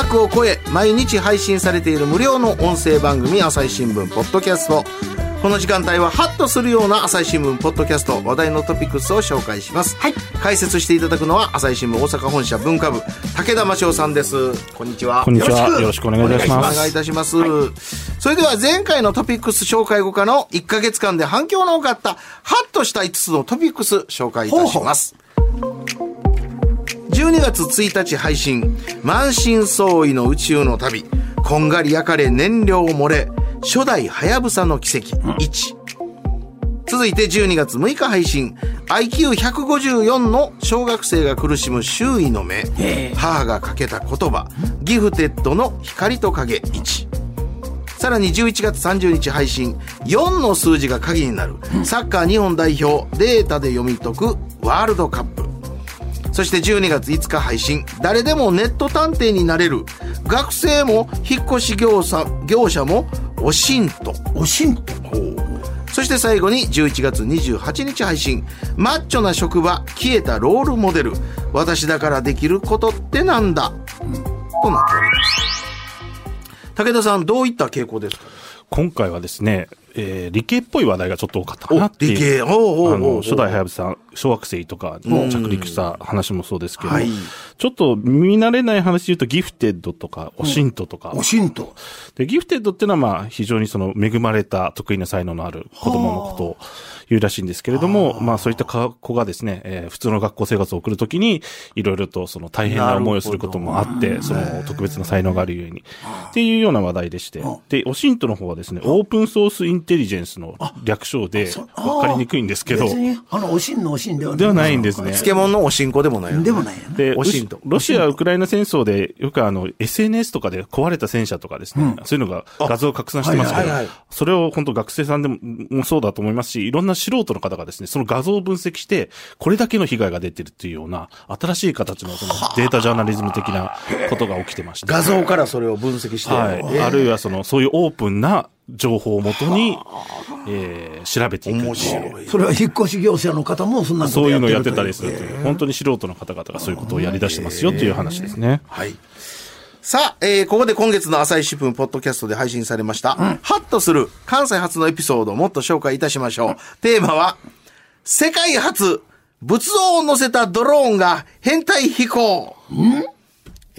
枠を超え毎日配信されている無料の音声番組朝日新聞ポッドキャスト。この時間帯はハッとするような朝日新聞ポッドキャスト話題のトピックスを紹介します、はい。解説していただくのは朝日新聞大阪本社文化部武田真翔さんです。こんにちは。こんにちは。よよろしくお願いいたします。お願いいたします、それでは前回のトピックス紹介後からの1ヶ月間で反響の多かったハッとした5つのトピックス紹介いたします12月1日配信満身創痍の宇宙の旅。こんがり焼かれ燃料漏れ初代はやぶさの奇跡。1続いて12月6日配信 IQ154 の小学生が苦しむ周囲の目。母がかけた言葉。ギフテッドの光と影。1さらに11月30日配信4の数字が鍵になる。サッカー日本代表データで読み解くワールドカップそして12月5日配信。誰でもネット探偵になれる。学生も引っ越し業者業者もおしんと。おしんと。そして最後に11月28日配信。マッチョな職場消えたロールモデル。私だからできることってなんだ、となっております。武田さんどういった傾向ですか？今回はですね、えー理系っぽい話題がちょっと多かったかなっていう。理系。おうおうおうおう。あの、初代はやぶさ、小惑星とかに着陸した話もそうですけど、はい。ちょっと見慣れない話で言うとギフテッドとか、オシントとか、おしんと。で、ギフテッドっていうのはまあ非常にその恵まれた得意な才能のある子供のことを言うらしいんですけれども、まあそういった子がですね、えー普通の学校生活を送るときに、いろいろとその大変な思いをすることもあって、その特別な才能があるゆえに。っていうような話題でして。で、オシントの方はですね、オープンソースインテリジェンスの略称で、わかりにくいんですけど、別にあのおしんのおしんではではないんですね。漬物のおしんこでもないでもないよね。で、オシントロシア・ウクライナ戦争で、よくあの、SNS とかで壊れた戦車とかですね、そういうのが画像を拡散してますけどはいはいはい、それを本当学生さんでももそうだと思いますし、いろんな素人の方がですね、その画像を分析して、これだけの被害が出てるっていうような、新しい形のそのデータジャーナリズム的なことが起きてまして。画像からそれを分析して、はい。えー。あるいはその、そういうオープンな情報をもとに、えー調べていく。面白いそれは引っ越し業者の方もそんなことそういうのをややってたりするという、本当に素人の方々がそういうことをやり出してますよっていう話ですね。はい。さあ、えー、ここで今月の朝日新聞ポッドキャストで配信されました、ハッとする関西初のエピソードをもっと紹介いたしましょう。テーマは、世界初、仏像を乗せたドローンが変態飛行。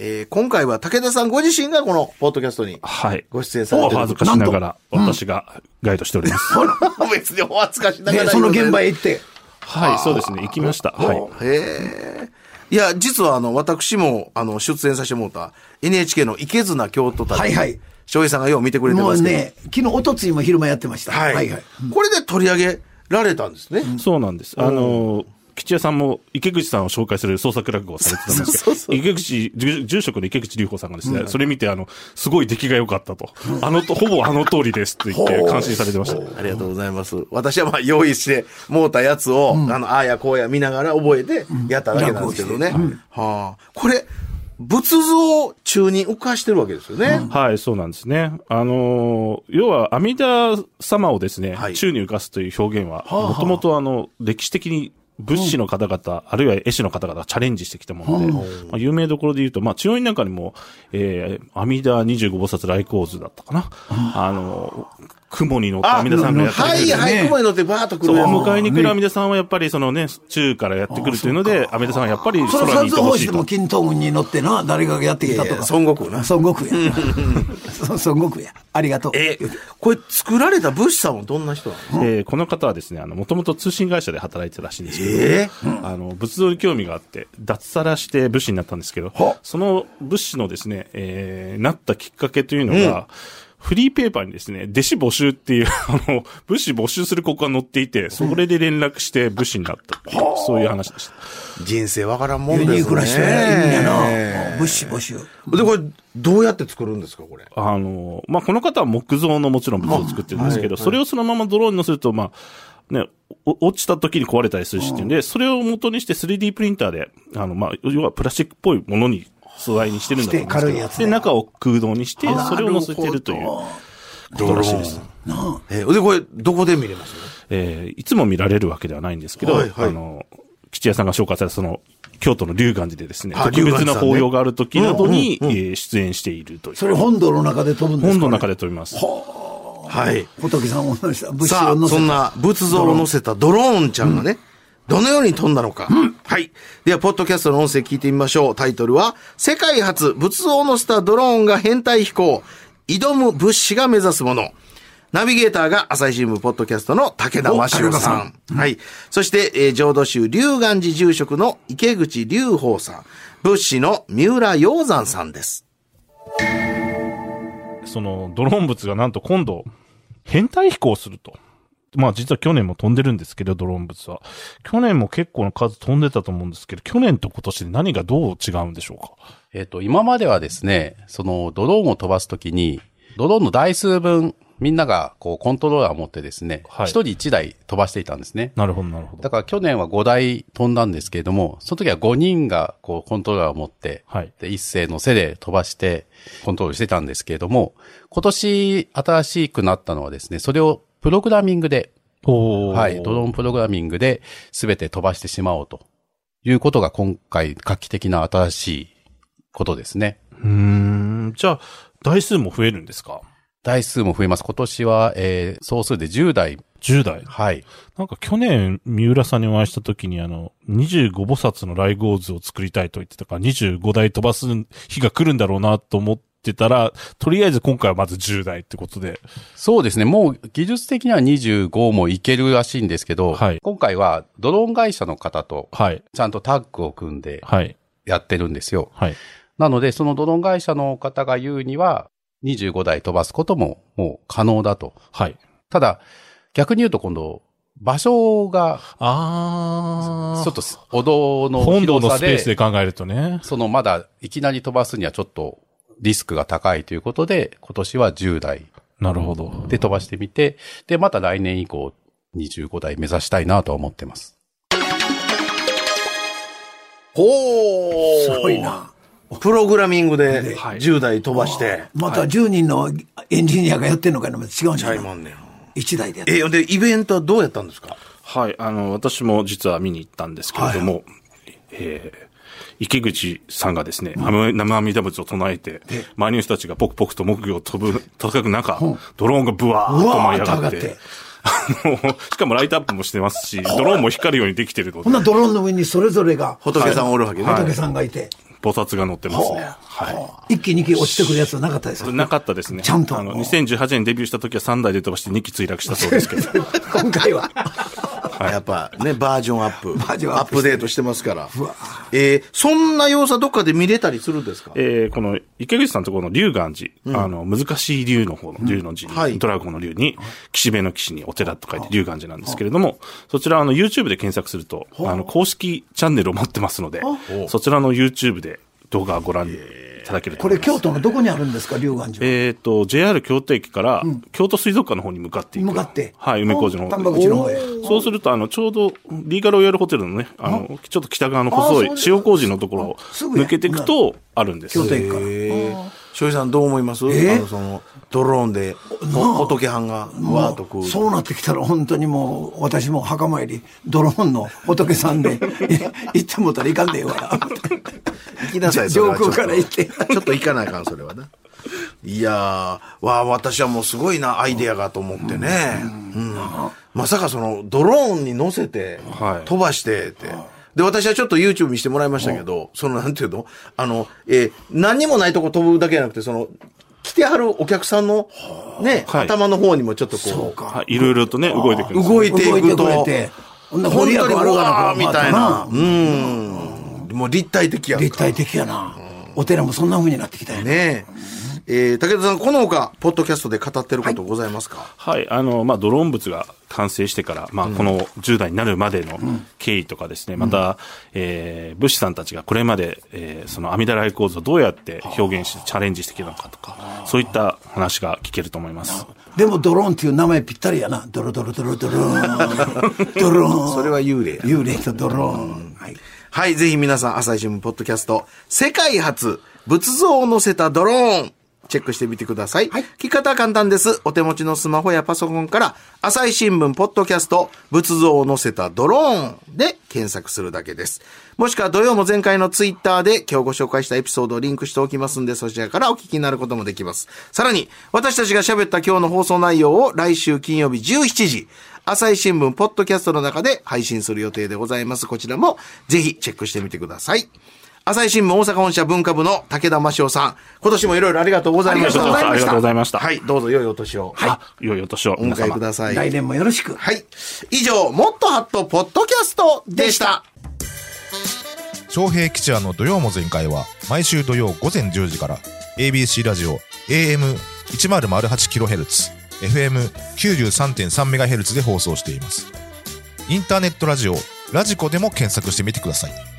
えー、今回は武田さんご自身がこのポッドキャストにはい。ご出演されてるお恥ずかしながら、私がガイドしております。別にお恥ずかしながらでその現場へ行ってはい、そうですね。行きました。はい。へえ。いや、実はあの、私も、あの、出演させてもらった NHK の池綱京都旅。はいはい。翔平さんがよう見てくれてもうますけど。ね昨日おとついも昼間やってましたはい。はいはいこれで取り上げられたんですね。そうなんです。あの、吉谷さんも池口さんを紹介する創作落語をされてたんですけど、池口、住職の池口隆法さんがですね、それ見て、あの、すごい出来が良かったと。あのと、ほぼあの通りですって言って感心されてました。ありがとうございます。私はまあ用意して、もうたやつを、あの、ああやこうや見ながら覚えてやっただけなんですけどね。はあ。これ、仏像中に浮かしてるわけですよね。はい、そうなんですね。あのー要は、阿弥陀様をですね、はい宙に浮かすという表現は、もともとあの、歴史的に仏師の方々、あるいは絵師の方々がチャレンジしてきたもので、まあ、有名どころで言うと、まあ、中央院なんかにも、えー、阿弥陀25菩薩来光図だったかな。あのー雲に乗って阿弥陀さんがやってくる。はいはい、雲に乗ってバーッと来そう、るやつ。迎えに来る阿弥陀さんはやっぱりそのね、宙からやってくるというので、阿弥陀さんはやっぱりその三空にいてほしいと蔵法師でも。金東軍に乗ってな誰かがやってきたとか。孫悟空な。孫悟空や。孫悟空や。ありがとう。え、これ作られた武士さんはどんな人なの？えーこの方はですね、あの、もともと通信会社で働いてたらしいんですけど、えあの、仏像に興味があって、脱サラして武士になったんですけど、その武士のですね、えーなったきっかけというのが、フリーペーパーにですね、弟子募集っていう、あの、武士募集するここが載っていて、それで連絡して武士になったっていう、そういう話でした。人生わからんもんユですね。ニークな人やな。物資募集。で、これ、どうやって作るんですか、これ？あの、まあ、この方は木造のもちろん仏像を作ってるんですけど、それをそのままドローンに乗せると、まあ、ね、お落ちた時に壊れたりするしっていうんで、それを元にして 3D プリンターで、あの、まあ、要はプラスチックっぽいものに素材にしてるんだと思うんですけど、やつね。で、中を空洞にして、それを乗せてるという。ことらしいです。えーで、これ、どこで見れます？えーいつも見られるわけではないんですけど、はいはい。あの、吉谷さんが紹介されたその、京都の龍岩寺でですね、あ特別な法要がある時などに、えー出演しているという。それ本堂の中で飛ぶんですか？本の中で飛びます。はい。仏さんを乗せた、さあ。そんな仏像を乗せたドローンちゃんがね、どのように飛んだのか。はい。では、ポッドキャストの音声聞いてみましょう。タイトルは、世界初仏像を乗せたドローンが編隊飛行、挑む物資が目指すもの。ナビゲーターが朝日新聞ポッドキャストの武田真代さん。はい。そして、えー浄土宗龍岩寺住職の池口隆法さん。仏師の三浦洋山さんです。そのドローン物がなんと今度、編隊飛行すると。まあ実は去年も飛んでるんですけど、ドローン物は。去年も結構な数飛んでたと思うんですけど、去年と今年で何がどう違うんでしょうか？えっ、と、今まではですね、そのドローンを飛ばすときに、ドローンの台数分、みんながこうコントローラーを持ってですね、一、はい人一台飛ばしていたんですね。なるほど、なるほど。だから去年は5台飛んだんですけれども、その時は5人がこうコントローラーを持って、はい。で一斉の背で飛ばしてコントロールしてたんですけれども、今年新しくなったのはですね、それをプログラミングで、おはい、ドローンプログラミングで全て飛ばしてしまおうということが今回画期的な新しいことですね。うーん。じゃあ、台数も増えるんですか？台数も増えます。今年は、えー、総数で10台。?10 台。はい。なんか去年、三浦さんにお会いした時にあの、25菩薩の来号図を作りたいと言ってたから、25台飛ばす日が来るんだろうなと思ってたら、とりあえず今回はまず10台ってことで。そうですね。もう技術的には25もいけるらしいんですけど、はい今回はドローン会社の方とはい。ちゃんとタッグを組んではい。やってるんですよ。はい。なので、そのドローン会社の方が言うには、25台飛ばすことももう可能だと。はい。ただ、逆に言うと今度、場所が、あちょっとお堂の本堂広さでのスペース、で考えるとね。そのまだいきなり飛ばすにはちょっとリスクが高いということで、今年は10台なるほど。で飛ばしてみて、で、また来年以降25台目指したいなとは思ってます。ほー。すごいな。プログラミングではい10台飛ばして。また10人のエンジニアがやってんのかな違うんじちゃない？ゃいまんねん。一台でやってえ、で、イベントはどうやったんですか？はい。あの、私も実は見に行ったんですけれども、えー池口さんがですね、生生阿弥陀仏を唱えて、周りの人たちがポクポクと木魚を飛ぶ、叩く中、ドローンがブワーッと舞い上がってあの、しかもライトアップもしてますし、ドローンも光るようにできてるのでほん、なドローンの上にそれぞれが、仏さんおるわけね。仏さんがいて、菩薩が乗ってますね。は一気二気落ちてくるやつはなかったですか？い。なかったですね。ちゃんとあの、2018年デビューした時は3台で飛ばして2機墜落したそうですけど。今回は。やっぱね、バージョンアップ。バージョンアップデートしてますから。えーそんな様子はどっかで見れたりするんですか？えーこの池口さんのところの龍岩寺、あの、難しい龍の方の龍の字に、はい。ドラゴンの龍に、岸辺の岸にお寺と書いて龍岩寺なんですけれども、そちらあの YouTube で検索すると、あの、公式チャンネルを持ってますので、そちらの YouTube で動画をご覧いただけるとこれ。京都のどこにあるんですか、龍岩寺は？えっ、と、JR 京都駅から、京都水族館の方に向かっていく。向かってはい、梅小路の丹方の。そうすると、あの、ちょうど、リーガロイヤルホテルのね、あの、ちょっと北側の細い塩麹のところを抜けていくと、あるんです。京都駅から。えー、庄司さんどう思いますえあの、その、ドローンで、ほ仏藩が、わーっとこう。そうなってきたら本当にもう、私も墓参り、ドローンの仏さんで行ってもうたらいかんでええわ。行きなさい、それは。上空から行って。ちょっとちょっと行かないかん、それはな。いやー、わあ、私はもうすごいな、アイデアがと思ってね。うん。まさかその、ドローンに乗せては、い。飛ばしてって。で、私はちょっと YouTube 見してもらいましたけど、その、なんていうの？あの、えー何にもないとこ飛ぶだけじゃなくて、その、来てはるお客さんの、ね、はい。頭の方にもちょっとこう、はい、いろいろとね、動いていくんですよ動いていくと、動いて。くれてほんなら本当にご利益あるかなわーみたいな。うん。もう立体的やんか立体的やな。お寺もそんな風になってきたよね。ねえ。えー、武田さん、この他、ポッドキャストで語ってることございますか、はい、あの、まあ、ドローン物が完成してから、まあ、この10代になるまでの経緯とかですね、また、えー、武士さんたちがこれまで、えー、その阿弥陀来構図をどうやって表現してチャレンジしてきたのかとか、そういった話が聞けると思います。でもドローンっていう名前ぴったりやな。ドロドロドロドローン。ドローン。それは幽霊や幽霊とドローン。はい。ぜひ皆さん、朝日新聞ポッドキャスト、世界初、仏像を乗せたドローン、チェックしてみてください。聞き方は簡単です。お手持ちのスマホやパソコンから、朝日新聞ポッドキャスト、仏像を載せたドローンで検索するだけです。もしくは土曜も前回のツイッターで今日ご紹介したエピソードをリンクしておきますんで、そちらからお聞きになることもできます。さらに、私たちが喋った今日の放送内容を来週金曜日17時、朝日新聞ポッドキャストの中で配信する予定でございます。こちらもぜひチェックしてみてください。朝日新聞大阪本社文化部の武田真夫さん、今年もいろいろありがとうございました。ありがとうございましたはい、どうぞ良いお年を。あ、良いお年を。お迎えください。来年もよろしく。はい。以上、もっとハットポッドキャストでした。昌平吉弥の土曜も全開は毎週土曜午前10時から ABC ラジオ AM1008kHz FM93.3MHz で放送していますインターネットラジオラジコでも検索してみてください